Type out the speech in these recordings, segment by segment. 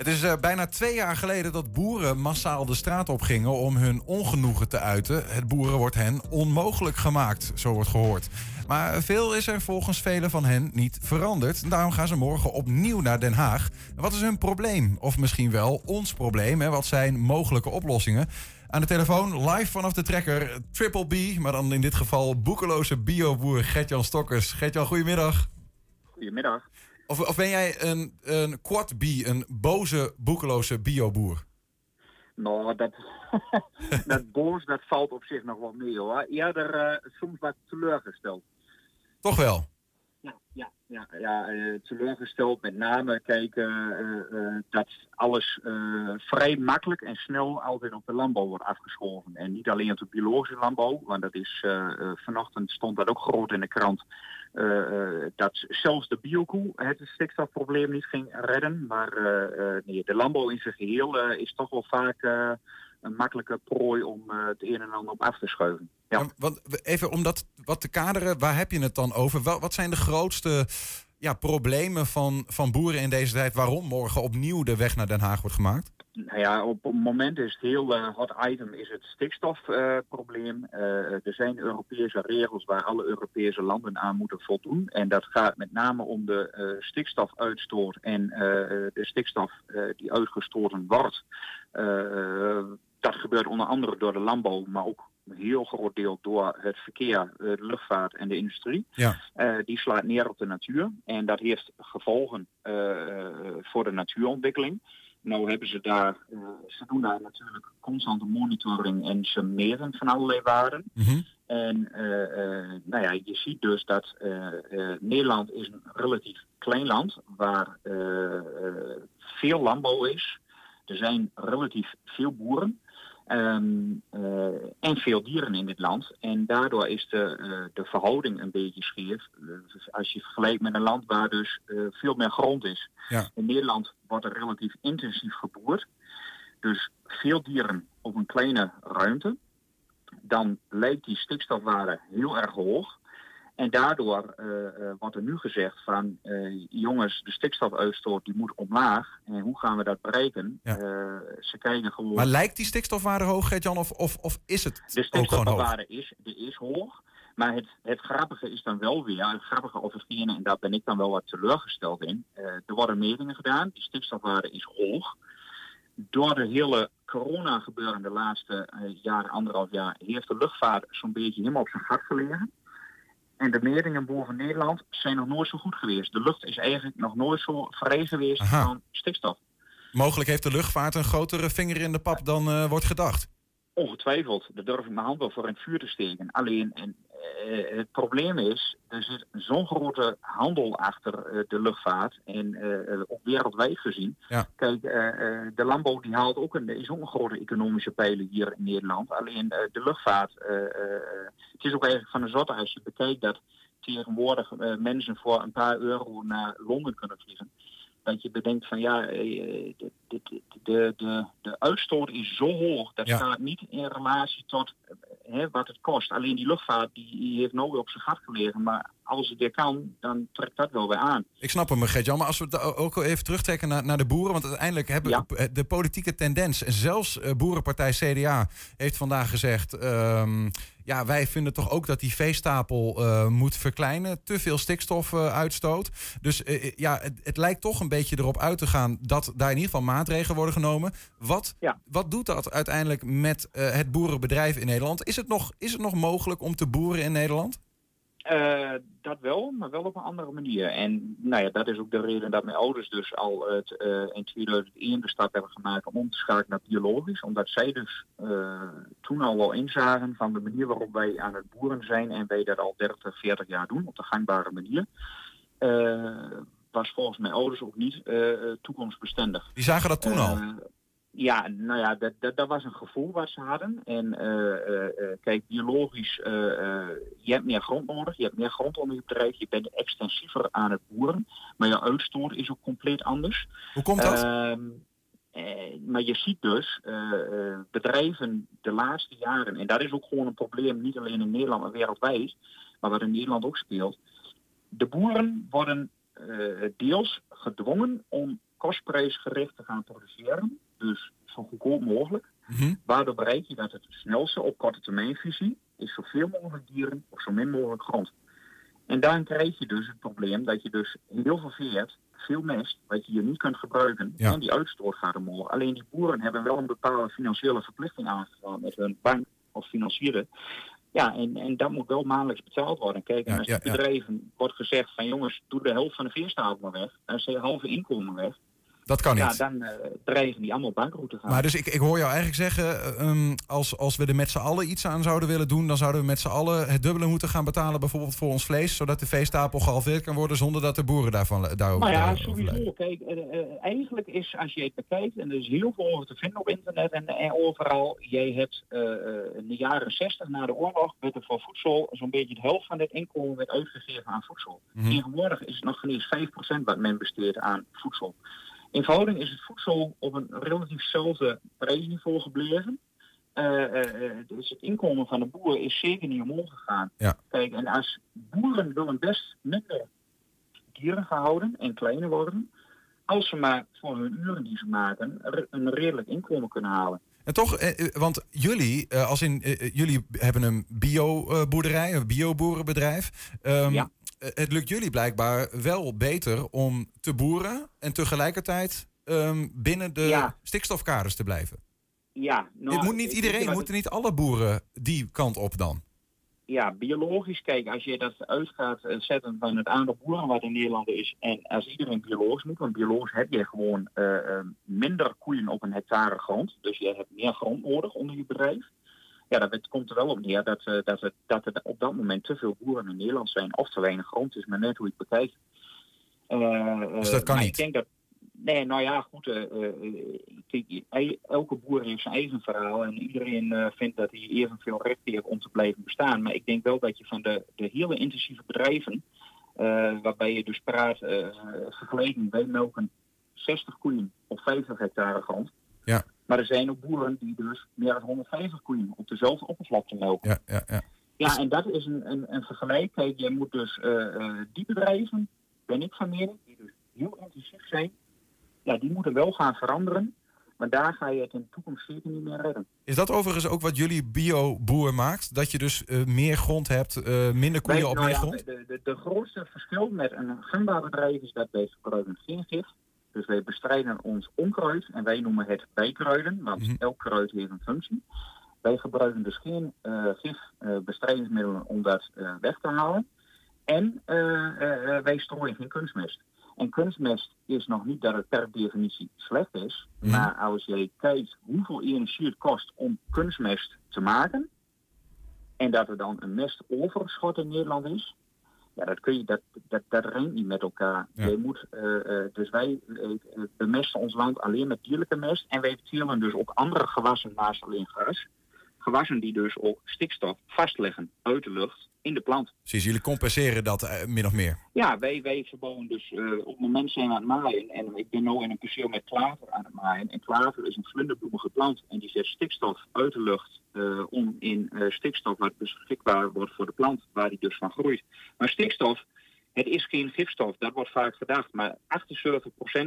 Het is uh, bijna twee jaar geleden dat boeren massaal de straat op gingen om hun ongenoegen te uiten. Het boeren wordt hen onmogelijk gemaakt, zo wordt gehoord. Maar veel is er volgens velen van hen niet veranderd. Daarom gaan ze morgen opnieuw naar Den Haag. Wat is hun probleem? Of misschien wel ons probleem? Hè? Wat zijn mogelijke oplossingen? Aan de telefoon, live vanaf de trekker, Triple B, maar dan in dit geval boekeloze bioboer Gertjan Stokkers. Gertjan, goedemiddag. Goedemiddag. Of, of ben jij een, een quad een boze, boekeloze bioboer? Nou, dat, dat boos, dat valt op zich nog wel mee hoor. Eerder uh, soms wat teleurgesteld. Toch wel? Ja, ja, ja, ja uh, teleurgesteld. Met name kijken uh, dat alles vrij makkelijk en snel altijd op de landbouw wordt afgeschoven. En niet alleen op de biologische landbouw, want dat is vanochtend stond dat ook groot in de krant. Dat zelfs de biokoe het stikstofprobleem niet ging redden. Maar nee, de landbouw in zijn geheel is toch wel vaak een makkelijke prooi om het een en ander op af te schuiven. Ja. Want even om dat wat te kaderen, waar heb je het dan over? Wat zijn de grootste ja, problemen van, van boeren in deze tijd? Waarom morgen opnieuw de weg naar Den Haag wordt gemaakt? Nou ja, op het moment is het heel uh, hot item is het stikstofprobleem. Uh, uh, er zijn Europese regels waar alle Europese landen aan moeten voldoen. En dat gaat met name om de stikstofuitstoot en de stikstof die uitgestoten wordt. dat gebeurt onder andere door de landbouw, maar ook een heel groot deel door het verkeer, de luchtvaart en de industrie. Ja. Uh, die slaat neer op de natuur. En dat heeft gevolgen uh, voor de natuurontwikkeling. Nou hebben ze daar, uh, ze doen daar natuurlijk constante monitoring en ze meren van allerlei waarden. Mm -hmm. En nou ja, je ziet dus dat Nederland is een relatief klein land waar veel landbouw is. Er zijn relatief veel boeren. Um, uh, en veel dieren in dit land. En daardoor is de, uh, de verhouding een beetje scheef. Uh, als je vergelijkt met een land waar dus veel meer grond is. Ja. In Nederland wordt er relatief intensief geboerd. Dus veel dieren op een kleine ruimte. Dan lijkt die stikstofwaarde heel erg hoog. En daardoor uh, uh, wordt er nu gezegd van uh, jongens, de stikstofuitstoot die moet omlaag. En hoe gaan we dat bereiken? Ja. ze kijken gewoon. Maar lijkt die stikstofwaarde hoog, Gert-Jan, of, of, of is het De stikstofwaarde is, die is hoog. Maar het, het grappige is dan wel weer, het grappige of hetgene, en daar ben ik dan wel wat teleurgesteld in. er worden metingen gedaan, die stikstofwaarde is hoog. Door de hele corona gebeuren de laatste jaar, anderhalf jaar, heeft de luchtvaart zo'n beetje helemaal op zijn gat gelegen. En de metingen boven Nederland zijn nog nooit zo goed geweest. De lucht is eigenlijk nog nooit zo vrij geweest Aha. van stikstof. Mogelijk heeft de luchtvaart een grotere vinger in de pap dan uh, wordt gedacht. Ongetwijfeld. Daar durf ik mijn hand wel voor in het vuur te steken. Alleen, en, uh, het probleem is, er zit zo'n grote handel achter uh, de luchtvaart. En ook wereldwijd gezien. Ja. Kijk, de landbouw die haalt ook een, is ook een grote economische pijler hier in Nederland. Alleen de luchtvaart, het is ook eigenlijk van een zotte als je bekijkt dat tegenwoordig mensen voor een paar euro naar Londen kunnen vliegen dat je bedenkt van ja, de, de, de, de, de uitstoot is zo hoog. Dat ja. staat niet in relatie tot wat het kost. Alleen die luchtvaart die heeft nooit op zijn gat gelegen. Maar als het weer kan, dan trekt dat wel weer aan. Ik snap hem, Gert-Jan. Maar als we het ook even terugtrekken naar, naar de boeren. Want uiteindelijk hebben ja. de politieke tendens... en zelfs boerenpartij CDA heeft vandaag gezegd... Um, ja, wij vinden toch ook dat die veestapel uh, moet verkleinen. Te veel stikstof uh, uitstoot. Dus uh, ja, het, het, lijkt toch een beetje erop uit te gaan... dat daar in ieder geval maatregelen worden genomen. Wat, ja. wat doet dat uiteindelijk met het boerenbedrijf in Nederland? Is het, nog, is het nog mogelijk om te boeren in Nederland? Uh, dat wel, maar wel op een andere manier. En nou ja, dat is ook de reden dat mijn ouders dus al het, uh, in 2001 de stap hebben gemaakt om om te schakelen naar biologisch. Omdat zij dus uh, toen al wel inzagen van de manier waarop wij aan het boeren zijn en wij dat al 30, 40 jaar doen op de gangbare manier. was volgens mijn ouders ook niet toekomstbestendig. Die zagen dat toen al? Ja, nou ja, dat, dat, dat, was een gevoel wat ze hadden. En uh, uh, kijk, biologisch, uh, je hebt meer grond nodig, je hebt meer grond onder je bedrijf, je bent extensiever aan het boeren, maar je uitstoot is ook compleet anders. Hoe komt dat? Ehm, maar je ziet dus bedrijven de laatste jaren, en dat is ook gewoon een probleem, niet alleen in Nederland, maar wereldwijd, maar wat in Nederland ook speelt. De boeren worden deels gedwongen om kostprijsgericht te gaan produceren. Dus zo goedkoop mogelijk. Mhm. Waardoor bereik je dat het snelste op korte termijnvisie is zoveel mogelijk dieren of zo min mogelijk grond. En daarin krijg je dus het probleem dat je dus heel veel vee hebt, veel mest, wat je hier niet kunt gebruiken. En die uitstoot gaat omhoog. Alleen die boeren hebben wel een bepaalde financiële verplichting aangegaan met hun bank of financieren. Ja, en, en dat moet wel maandelijks betaald worden. Kijk, en als ja, bedrijven wordt gezegd van jongens, doe de helft van de veestapel maar weg. Dan is halve inkomen weg. Dat kan niet. Ja, dan uh, dreigen die allemaal bankroute gaan. Maar dus ik, ik hoor jou eigenlijk zeggen, um, als, als we er met z'n allen iets aan zouden willen doen, dan zouden we met z'n allen het dubbele moeten gaan betalen, bijvoorbeeld voor ons vlees, zodat de veestapel gehalveerd kan worden zonder dat de boeren daarvan daarover. Nou ja, sowieso. Kijk, uh, eigenlijk is als je het bekijkt, en er is heel veel over te vinden op internet en, en overal, jij hebt in de jaren 60 na de oorlog werd er voor voedsel zo'n beetje de helft van dit inkomen werd uitgegeven aan voedsel. Mm -hmm. Tegenwoordig is het nog geen eens 5% wat men besteedt aan voedsel. In verhouding is het voedsel op een relatief hetzelfde prijsniveau gebleven. Uh, dus het inkomen van de boer is zeker niet omhoog gegaan. Ja. Kijk, en als boeren willen best minder dieren gaan houden en kleiner worden, als ze maar voor hun uren die ze maken een redelijk inkomen kunnen halen. En toch, want jullie, als in, jullie hebben een bio-boerderij, een bio-boerenbedrijf. Um, ja. Eh, het lukt jullie blijkbaar wel beter om te boeren en tegelijkertijd ehm, binnen de stikstofkaders te blijven. Ja, nou, het moet niet iedereen, moeten niet alle boeren die kant op dan? Ja, biologisch, kijk, als je dat uitgaat eh, zetten van het aantal boeren wat in Nederland is, en als iedereen biologisch moet, want biologisch heb je gewoon uh, minder koeien op een hectare grond, dus je hebt meer grond nodig onder je bedrijf ja, dat komt er wel op neer dat, uh, dat, het, dat er op dat moment te veel boeren in Nederland zijn of te weinig grond is, maar net hoe je het bekijkt. Uh, dus dat kan niet? Ik denk dat, nee, nou ja, goed. elke boer heeft zijn eigen verhaal en iedereen vindt dat hij evenveel recht heeft om te blijven bestaan. Maar ik denk wel dat je van de, de hele intensieve bedrijven, waarbij je dus praat, vergeleken bij melken 60 koeien op 50 hectare grond. Ja. Maar er zijn ook boeren die dus meer dan 150 koeien op dezelfde oppervlakte melken. Ja, ja, ja. ja en dat is een, een, een vergelijk. Kijk, je moet dus uh, die bedrijven, ben ik van mening, die dus heel intensief zijn, ja, die moeten wel gaan veranderen. Maar daar ga je het in de toekomst zeker niet meer redden. Is dat overigens ook wat jullie bio-boer maakt? Dat je dus uh, meer grond hebt, uh, minder koeien op nou meer ja, grond? De, de, de, grootste verschil met een gunbaar bedrijf is dat wij gebruiken geen gif. Dus wij bestrijden ons onkruid en wij noemen het bijkruiden, want mhm. elk kruid heeft een functie. Wij gebruiken dus geen uh, gifbestrijdingsmiddelen om dat uh, weg te halen. En wij strooien geen kunstmest. En kunstmest is nog niet dat het per definitie slecht is. Mhm. Maar als je kijkt hoeveel energie het kost om kunstmest te maken. En dat er dan een mestoverschot in Nederland is. Ja, dat, kun je, dat, dat, dat ringt niet met elkaar. Je moet, uh, dus wij uh, bemesten ons land alleen met dierlijke mest. En wij telen dus ook andere gewassen naast alleen gras. Gewassen die dus ook stikstof vastleggen uit de lucht in de plant. Precies, jullie compenseren dat uh, min of meer? Ja, wij, wij verbouwen dus uh, op het moment zijn we aan het maaien. En ik ben nu in een perceel met klaver aan het maaien. En klaver is een vlinderbloemige plant. En die zet stikstof uit de lucht uh, om in stikstof wat beschikbaar wordt voor de plant. Waar die dus van groeit. Maar stikstof, het is geen gifstof. Dat wordt vaak gedacht. Maar 78%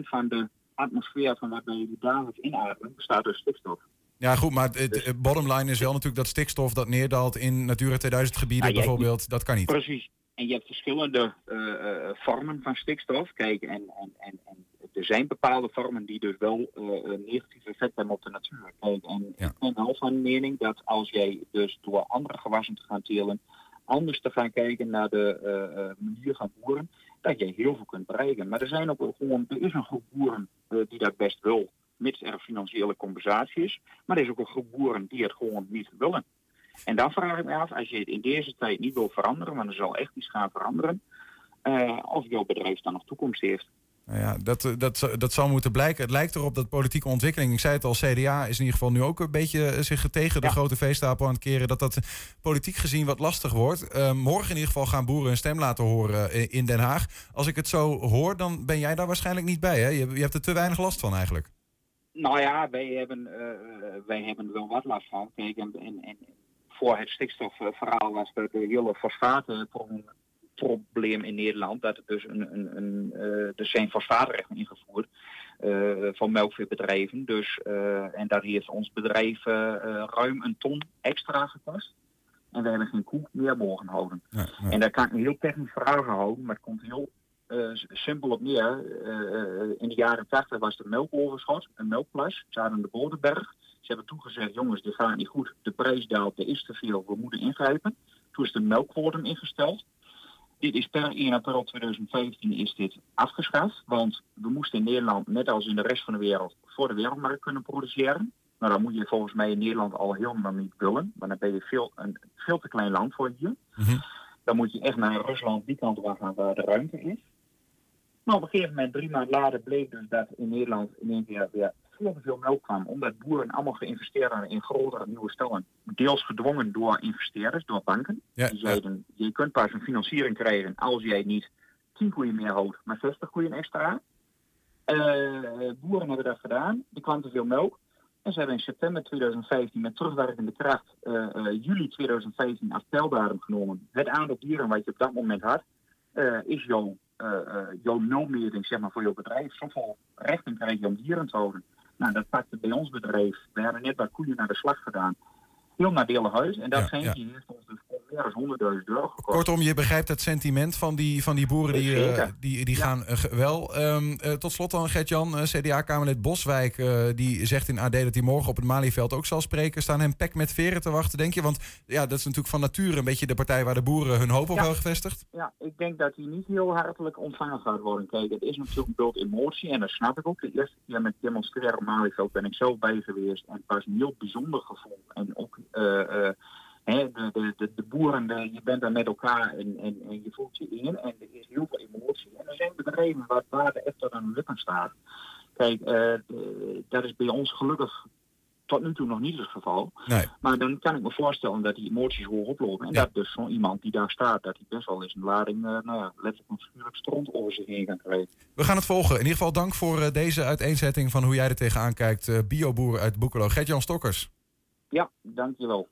van de atmosfeer van wat wij dagelijks inademen bestaat uit stikstof. Ja, goed, maar het, dus- bottom line is wel natuurlijk dat stikstof dat neerdaalt in Natura 2000 gebieden bijvoorbeeld, dat kan niet. Precies. En je hebt verschillende uh, vormen van stikstof. Kijk, en, en, en, en, er zijn bepaalde vormen die dus wel uh, negatief effect hebben op de natuur. Kijk, en ik ben wel van mening dat als jij dus door andere gewassen te gaan telen, anders te gaan kijken naar de manier van boeren, dat je heel veel kunt bereiken. Maar er zijn ook gewoon, er is een groep boeren die dat best wil mits er financiële compensatie is. Maar er is ook een groep boeren die het gewoon niet willen. En dan vraag ik me af, als je het in deze tijd niet wil veranderen, want er zal echt iets gaan veranderen, uh, of jouw bedrijf dan nog toekomst heeft. Nou ja, dat, eh, dat, dat zal moeten blijken. Het lijkt erop dat politieke ontwikkeling, ik zei het al, CDA is in ieder geval nu ook een beetje eh, zich tegen de grote veestapel aan het keren, dat dat politiek gezien wat lastig wordt. Uh, morgen in ieder geval gaan boeren een stem laten horen in Den Haag. Als ik het zo hoor, dan ben jij daar waarschijnlijk niet bij. Hè? Je, je hebt er te weinig last van eigenlijk. Nou ja, wij hebben, uh, wij hebben wel wat last van. Kijk, en, en, en voor het stikstofverhaal was de, de hele fosfatenproblematiek probleem in Nederland. Dat er dus een, een, een er zijn fosfaatrechten ingevoerd van melkveebedrijven. Dus, en dat heeft ons bedrijf ruim een ton extra gekost. En we hebben geen koe meer mogen houden. En daar kan ik een heel technisch verhaal houden, maar het komt heel simpel op neer. Uh, in de jaren 80 was er melkoverschot, een melkplas. Ze hadden de Bodenberg. Ze hebben toegezegd, jongens, dit gaat niet goed. De prijs daalt, er is te veel, we moeten ingrijpen. Toen is de melkquotum ingesteld. Dit is per 1 april 2015 is dit afgeschaft. Want we moesten in Nederland, net als in de rest van de wereld, voor de wereldmarkt kunnen produceren. Nou, dan moet je volgens mij in Nederland al helemaal niet willen. Want dan ben je veel, een veel te klein land voor je. Mm Dan moet je echt naar Rusland, die kant waar, waar de ruimte is. Nou, op een gegeven moment, drie maanden later, bleek dus dat in Nederland in één keer weer veel te veel melk kwam. Omdat boeren allemaal geïnvesteerd hadden in grotere nieuwe stallen. Deels gedwongen door investeerders, door banken. die zeiden, je kunt pas een financiering krijgen als jij niet 10 koeien meer houdt, maar 60 koeien extra. Uh, boeren hebben dat gedaan. Er kwam te veel melk. En ze hebben in september 2015 met terugwerkende kracht uh, uh, juli 2015 als genomen. Het aantal dieren wat je op dat moment had, is jouw jouw nulmeting zeg maar, voor jouw bedrijf. Zoveel rechten krijg je om dieren te houden. Nou, dat pakte bij ons bedrijf. We hebben net bij koeien naar de slag gedaan. Heel nadelig uit. En dat ja, ja. heeft ons dus meer dan 100.000 euro gekost. Kortom, je begrijpt het sentiment van die, van die boeren die, uh, die, die gaan uh, wel. Um, uh, tot slot dan, Gert-Jan, CDA-Kamerlid Boswijk, die zegt in AD dat hij morgen op het Malieveld ook zal spreken. Staan hem pek met veren te wachten, denk je? Want ja, dat is natuurlijk van nature een beetje de partij waar de boeren hun hoop op hebben gevestigd. Ja, ik denk dat hij niet heel hartelijk ontvangen gaat worden. Kijk, het is natuurlijk een beeld emotie en dat snap ik ook. De eerste keer met demonstreren op Malieveld ben ik zelf bij geweest en het was een heel bijzonder gevoel. En ook de, de, de, boeren, de, je bent daar met elkaar en, en, en, je voelt je in en er is heel veel emotie. En er zijn bedrijven waar het water echt aan de lippen staat. Kijk, uh, dat is bij ons gelukkig tot nu toe nog niet het geval. Nee. Maar dan kan ik me voorstellen dat die emoties hoog oplopen. En dat dus zo'n iemand die daar staat, dat hij best wel eens een lading, uh, nou ja, letterlijk een schuurlijk stront over zich heen kan krijgen. We gaan het volgen. In ieder geval dank voor uh, deze uiteenzetting van hoe jij er tegenaan kijkt. Bioboer uit Boekelo. Gert-Jan Stokkers. Ja, dankjewel.